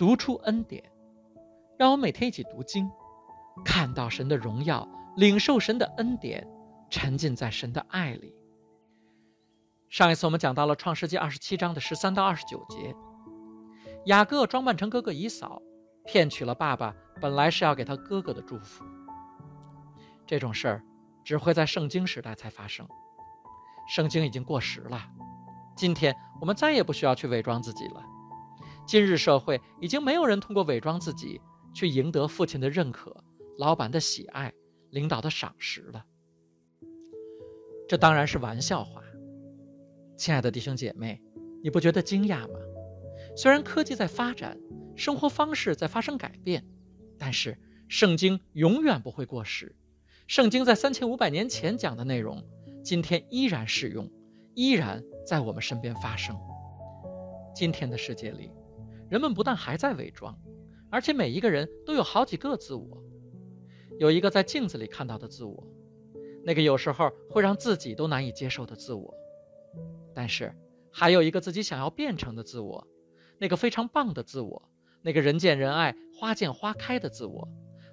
读出恩典，让我每天一起读经，看到神的荣耀，领受神的恩典，沉浸在神的爱里。上一次我们讲到了创世纪二十七章的十三到二十九节，雅各装扮成哥哥以扫，骗取了爸爸本来是要给他哥哥的祝福。这种事儿只会在圣经时代才发生，圣经已经过时了。今天我们再也不需要去伪装自己了。今日社会已经没有人通过伪装自己去赢得父亲的认可、老板的喜爱、领导的赏识了。这当然是玩笑话，亲爱的弟兄姐妹，你不觉得惊讶吗？虽然科技在发展，生活方式在发生改变，但是圣经永远不会过时。圣经在三千五百年前讲的内容，今天依然适用，依然在我们身边发生。今天的世界里。人们不但还在伪装，而且每一个人都有好几个自我。有一个在镜子里看到的自我，那个有时候会让自己都难以接受的自我；但是还有一个自己想要变成的自我，那个非常棒的自我，那个人见人爱、花见花开的自我，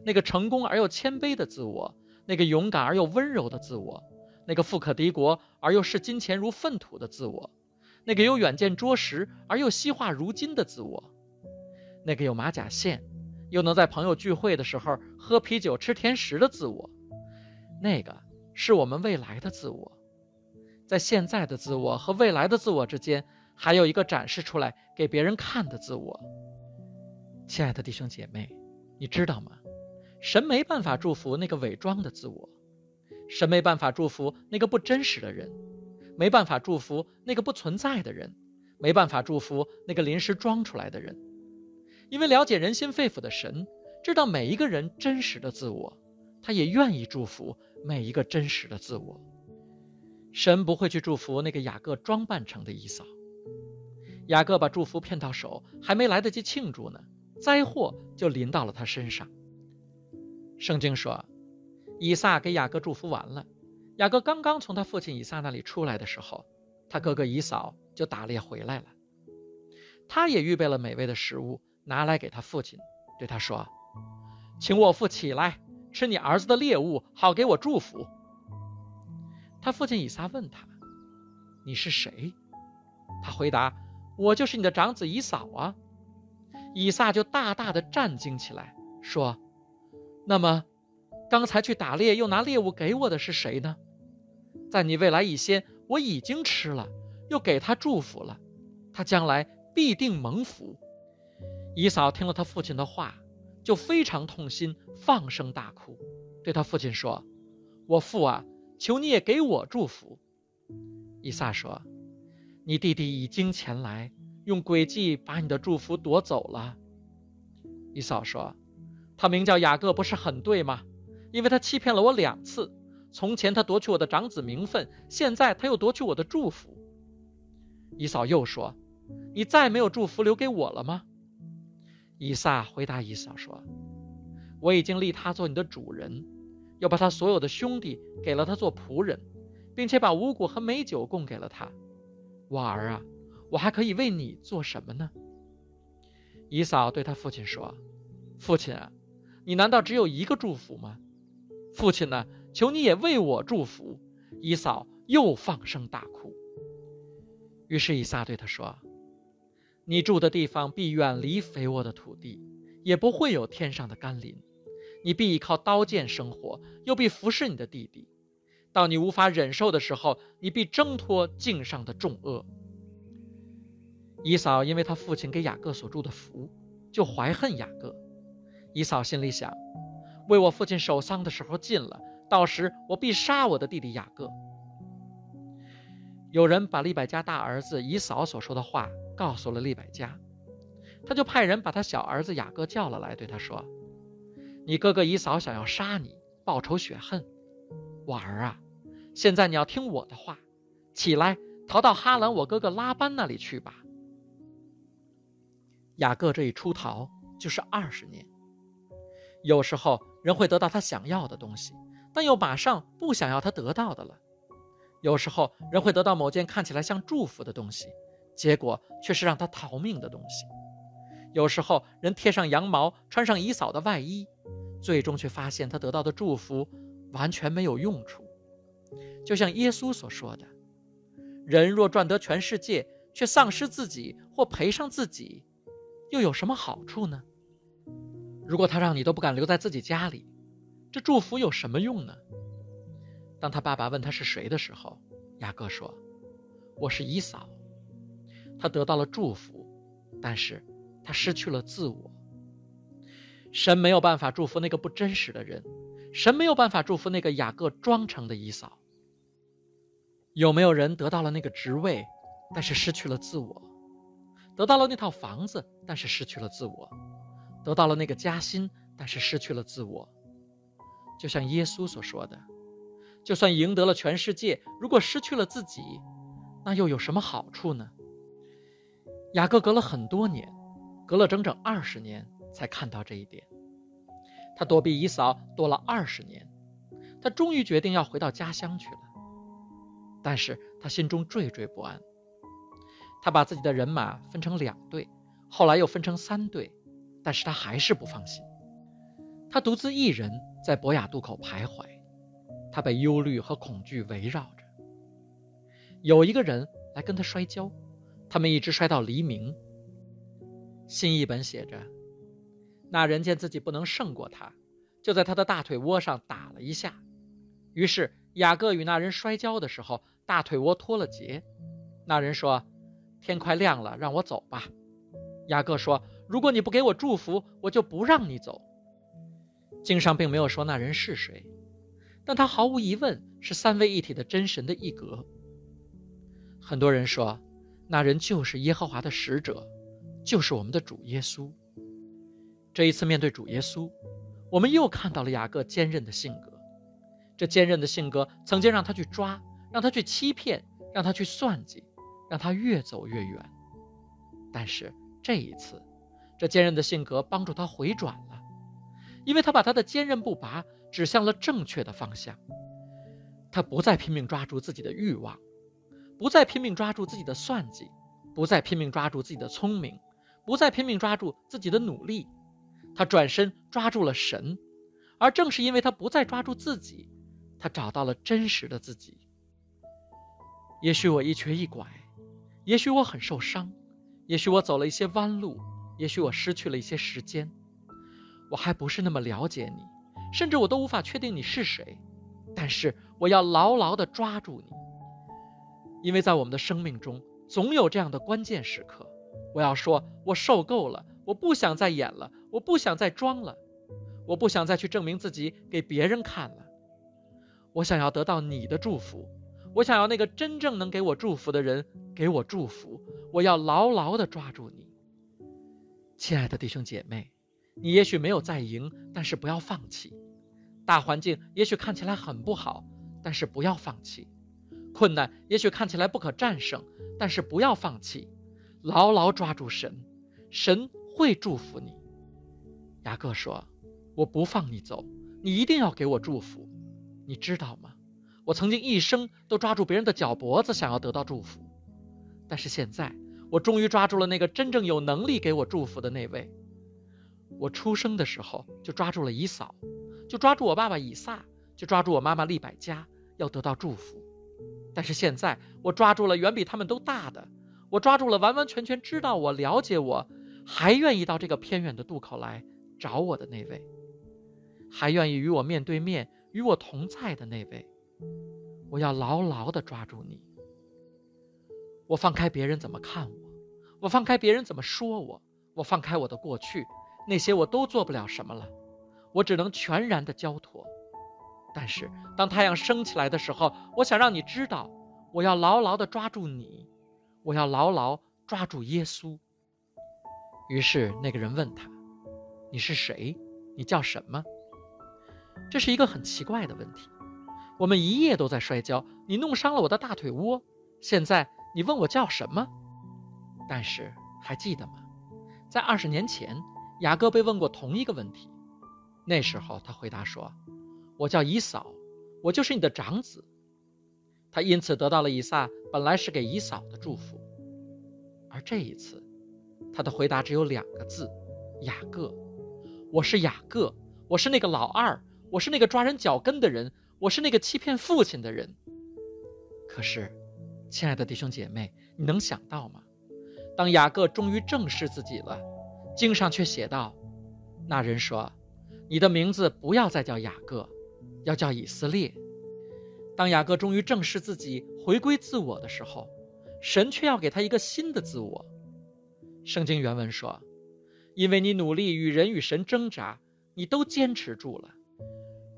那个成功而又谦卑的自我，那个勇敢而又温柔的自我，那个富可敌国而又视金钱如粪土的自我。那个有远见卓识而又惜化如金的自我，那个有马甲线，又能在朋友聚会的时候喝啤酒吃甜食的自我，那个是我们未来的自我。在现在的自我和未来的自我之间，还有一个展示出来给别人看的自我。亲爱的弟兄姐妹，你知道吗？神没办法祝福那个伪装的自我，神没办法祝福那个不真实的人。没办法祝福那个不存在的人，没办法祝福那个临时装出来的人，因为了解人心肺腑的神知道每一个人真实的自我，他也愿意祝福每一个真实的自我。神不会去祝福那个雅各装扮成的以扫。雅各把祝福骗到手，还没来得及庆祝呢，灾祸就临到了他身上。圣经说，以撒给雅各祝福完了。雅各刚刚从他父亲以撒那里出来的时候，他哥哥以扫就打猎回来了。他也预备了美味的食物，拿来给他父亲，对他说：“请我父起来吃你儿子的猎物，好给我祝福。”他父亲以撒问他：“你是谁？”他回答：“我就是你的长子以扫啊。”以撒就大大的战惊起来，说：“那么，刚才去打猎又拿猎物给我的是谁呢？”在你未来一些，我已经吃了，又给他祝福了，他将来必定蒙福。姨嫂听了他父亲的话，就非常痛心，放声大哭，对他父亲说：“我父啊，求你也给我祝福。”伊萨说：“你弟弟已经前来，用诡计把你的祝福夺走了。”伊嫂说：“他名叫雅各，不是很对吗？因为他欺骗了我两次。”从前他夺取我的长子名分，现在他又夺取我的祝福。以扫又说：“你再没有祝福留给我了吗？”以撒回答以扫说：“我已经立他做你的主人，又把他所有的兄弟给了他做仆人，并且把五谷和美酒供给了他。我儿啊，我还可以为你做什么呢？”以扫对他父亲说：“父亲啊，你难道只有一个祝福吗？父亲呢？”求你也为我祝福。以扫又放声大哭。于是以撒对他说：“你住的地方必远离肥沃的土地，也不会有天上的甘霖。你必依靠刀剑生活，又必服侍你的弟弟。到你无法忍受的时候，你必挣脱境上的重恶。”以扫因为他父亲给雅各所祝的福，就怀恨雅各。以扫心里想：为我父亲守丧的时候近了。到时我必杀我的弟弟雅各。有人把利百加大儿子以扫所说的话告诉了利百加，他就派人把他小儿子雅各叫了来，对他说：“你哥哥以扫想要杀你，报仇雪恨。我儿啊，现在你要听我的话，起来逃到哈兰我哥哥拉班那里去吧。”雅各这一出逃就是二十年。有时候人会得到他想要的东西。但又马上不想要他得到的了。有时候人会得到某件看起来像祝福的东西，结果却是让他逃命的东西。有时候人贴上羊毛，穿上姨嫂的外衣，最终却发现他得到的祝福完全没有用处。就像耶稣所说的：“人若赚得全世界，却丧失自己或赔上自己，又有什么好处呢？”如果他让你都不敢留在自己家里，这祝福有什么用呢？当他爸爸问他是谁的时候，雅各说：“我是姨嫂。”他得到了祝福，但是他失去了自我。神没有办法祝福那个不真实的人，神没有办法祝福那个雅各装成的姨嫂。有没有人得到了那个职位，但是失去了自我？得到了那套房子，但是失去了自我？得到了那个加薪，但是失去了自我？就像耶稣所说的：“就算赢得了全世界，如果失去了自己，那又有什么好处呢？”雅各隔了很多年，隔了整整二十年才看到这一点。他躲避姨嫂躲了二十年，他终于决定要回到家乡去了。但是他心中惴惴不安。他把自己的人马分成两队，后来又分成三队，但是他还是不放心。他独自一人在博雅渡口徘徊，他被忧虑和恐惧围绕着。有一个人来跟他摔跤。他们一直摔到黎明。新译本写着：“那人见自己不能胜过他，就在他的大腿窝上打了一下。于是雅各与那人摔跤的时候，大腿窝脱了节。那人说：‘天快亮了，让我走吧。’雅各说：‘如果你不给我祝福，我就不让你走。’经上并没有说那人是谁，但他毫无疑问是三位一体的真神的一格。很多人说。”那人就是耶和华的使者，就是我们的主耶稣。这一次面对主耶稣，我们又看到了雅各坚韧的性格。这坚韧的性格曾经让他去抓，让他去欺骗，让他去算计，让他越走越远。但是这一次，这坚韧的性格帮助他回转了，因为他把他的坚韧不拔指向了正确的方向。他不再拼命抓住自己的欲望。不再拼命抓住自己的算计，不再拼命抓住自己的聪明，不再拼命抓住自己的努力，他转身抓住了神，而正是因为他不再抓住自己，他找到了真实的自己。也许我一瘸一拐，也许我很受伤，也许我走了一些弯路，也许我失去了一些时间，我还不是那么了解你，甚至我都无法确定你是谁，但是我要牢牢地抓住你。因为在我们的生命中，总有这样的关键时刻。我要说，我受够了，我不想再演了，我不想再装了，我不想再去证明自己给别人看了。我想要得到你的祝福，我想要那个真正能给我祝福的人给我祝福。我要牢牢地抓住你，亲爱的弟兄姐妹，你也许没有再赢，但是不要放弃。大环境也许看起来很不好，但是不要放弃。困难也许看起来不可战胜，但是不要放弃，牢牢抓住神，神会祝福你。雅各说：“我不放你走，你一定要给我祝福。你知道吗？我曾经一生都抓住别人的脚脖子，想要得到祝福，但是现在我终于抓住了那个真正有能力给我祝福的那位。我出生的时候就抓住了以扫，就抓住我爸爸以撒，就抓住我妈妈利百加，要得到祝福。”但是现在，我抓住了远比他们都大的，我抓住了完完全全知道我、了解我，还愿意到这个偏远的渡口来找我的那位，还愿意与我面对面、与我同在的那位。我要牢牢地抓住你。我放开别人怎么看我，我放开别人怎么说我，我放开我的过去，那些我都做不了什么了，我只能全然的交托。但是，当太阳升起来的时候，我想让你知道，我要牢牢地抓住你，我要牢牢抓住耶稣。于是那个人问他：“你是谁？你叫什么？”这是一个很奇怪的问题。我们一夜都在摔跤，你弄伤了我的大腿窝，现在你问我叫什么？但是还记得吗？在二十年前，雅各被问过同一个问题，那时候他回答说。我叫以扫，我就是你的长子。他因此得到了以撒本来是给以扫的祝福，而这一次，他的回答只有两个字：雅各。我是雅各，我是那个老二，我是那个抓人脚跟的人，我是那个欺骗父亲的人。可是，亲爱的弟兄姐妹，你能想到吗？当雅各终于正视自己了，经上却写道：“那人说，你的名字不要再叫雅各，要叫以色列。”当雅各终于正视自己、回归自我的时候，神却要给他一个新的自我。圣经原文说：“因为你努力与人与神挣扎，你都坚持住了，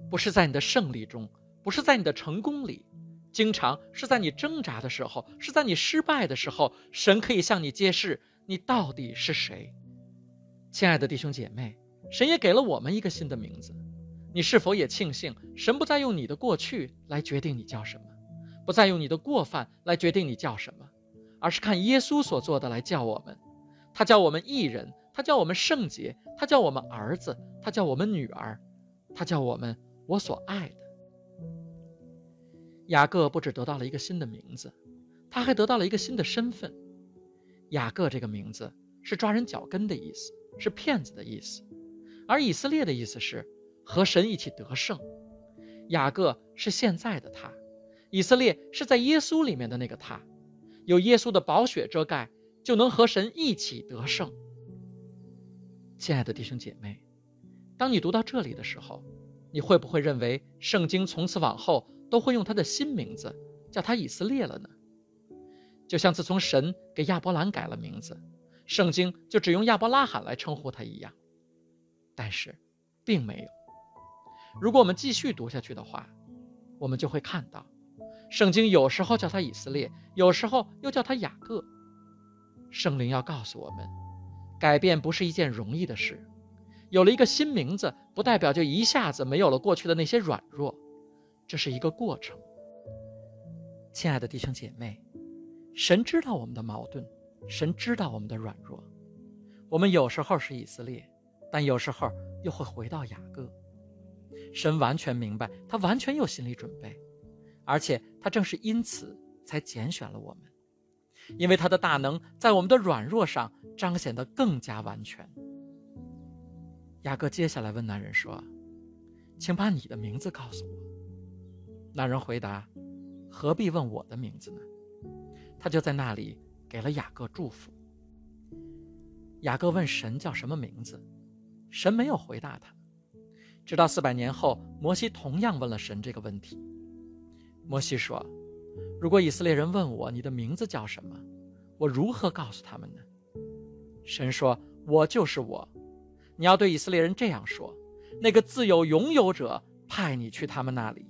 不是在你的胜利中，不是在你的成功里，经常是在你挣扎的时候，是在你失败的时候，神可以向你揭示你到底是谁。”亲爱的弟兄姐妹，神也给了我们一个新的名字。你是否也庆幸神不再用你的过去来决定你叫什么，不再用你的过犯来决定你叫什么，而是看耶稣所做的来叫我们。他叫我们义人，他叫我们圣洁，他叫我们儿子，他叫我们女儿，他叫我们我所爱的。雅各不只得到了一个新的名字，他还得到了一个新的身份。雅各这个名字是抓人脚跟的意思，是骗子的意思，而以色列的意思是。和神一起得胜，雅各是现在的他，以色列是在耶稣里面的那个他，有耶稣的宝血遮盖，就能和神一起得胜。亲爱的弟兄姐妹，当你读到这里的时候，你会不会认为圣经从此往后都会用他的新名字叫他以色列了呢？就像自从神给亚伯兰改了名字，圣经就只用亚伯拉罕来称呼他一样，但是，并没有。如果我们继续读下去的话，我们就会看到，圣经有时候叫他以色列，有时候又叫他雅各。圣灵要告诉我们，改变不是一件容易的事，有了一个新名字，不代表就一下子没有了过去的那些软弱，这是一个过程。亲爱的弟兄姐妹，神知道我们的矛盾，神知道我们的软弱，我们有时候是以色列，但有时候又会回到雅各。神完全明白，他完全有心理准备，而且他正是因此才拣选了我们，因为他的大能在我们的软弱上彰显得更加完全。雅各接下来问男人说：“请把你的名字告诉我。”男人回答：“何必问我的名字呢？”他就在那里给了雅各祝福。雅各问神叫什么名字，神没有回答他。直到四百年后，摩西同样问了神这个问题。摩西说：“如果以色列人问我你的名字叫什么，我如何告诉他们呢？”神说：“我就是我。你要对以色列人这样说：那个自有拥有者派你去他们那里。”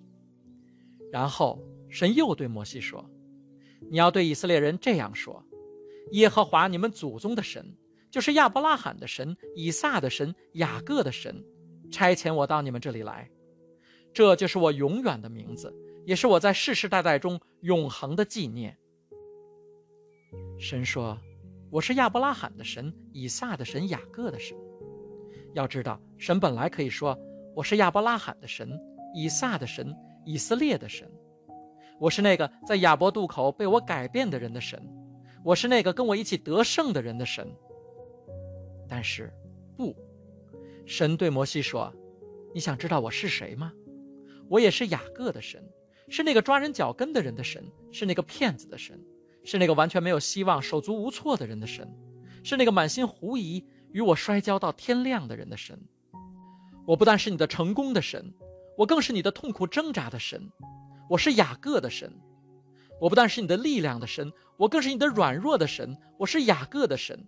然后神又对摩西说：“你要对以色列人这样说：耶和华你们祖宗的神，就是亚伯拉罕的神、以撒的神、雅各的神。”差遣我到你们这里来，这就是我永远的名字，也是我在世世代代中永恒的纪念。神说：“我是亚伯拉罕的神，以撒的神，雅各的神。”要知道，神本来可以说：“我是亚伯拉罕的神，以撒的神，以色列的神。我是那个在亚伯渡口被我改变的人的神，我是那个跟我一起得胜的人的神。”但是，不。神对摩西说：“你想知道我是谁吗？我也是雅各的神，是那个抓人脚跟的人的神，是那个骗子的神，是那个完全没有希望、手足无措的人的神，是那个满心狐疑、与我摔跤到天亮的人的神。我不但是你的成功的神，我更是你的痛苦挣扎的神。我是雅各的神。我不但是你的力量的神，我更是你的软弱的神。我是雅各的神。”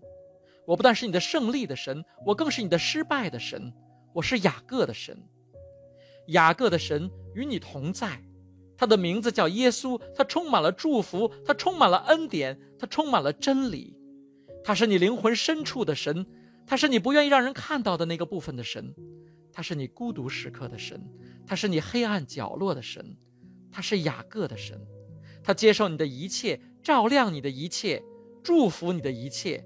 我不但是你的胜利的神，我更是你的失败的神。我是雅各的神，雅各的神与你同在。他的名字叫耶稣，他充满了祝福，他充满了恩典，他充满了真理。他是你灵魂深处的神，他是你不愿意让人看到的那个部分的神，他是你孤独时刻的神，他是你黑暗角落的神，他是雅各的神，他接受你的一切，照亮你的一切，祝福你的一切。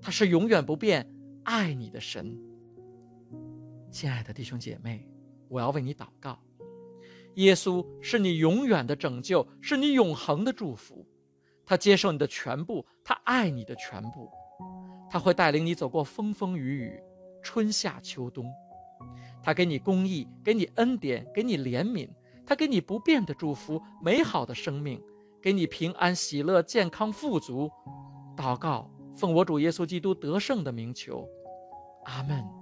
他是永远不变爱你的神，亲爱的弟兄姐妹，我要为你祷告。耶稣是你永远的拯救，是你永恒的祝福。他接受你的全部，他爱你的全部。他会带领你走过风风雨雨，春夏秋冬。他给你公义，给你恩典，给你怜悯。他给你不变的祝福，美好的生命，给你平安、喜乐、健康、富足。祷告，奉我主耶稣基督得胜的名求，阿门。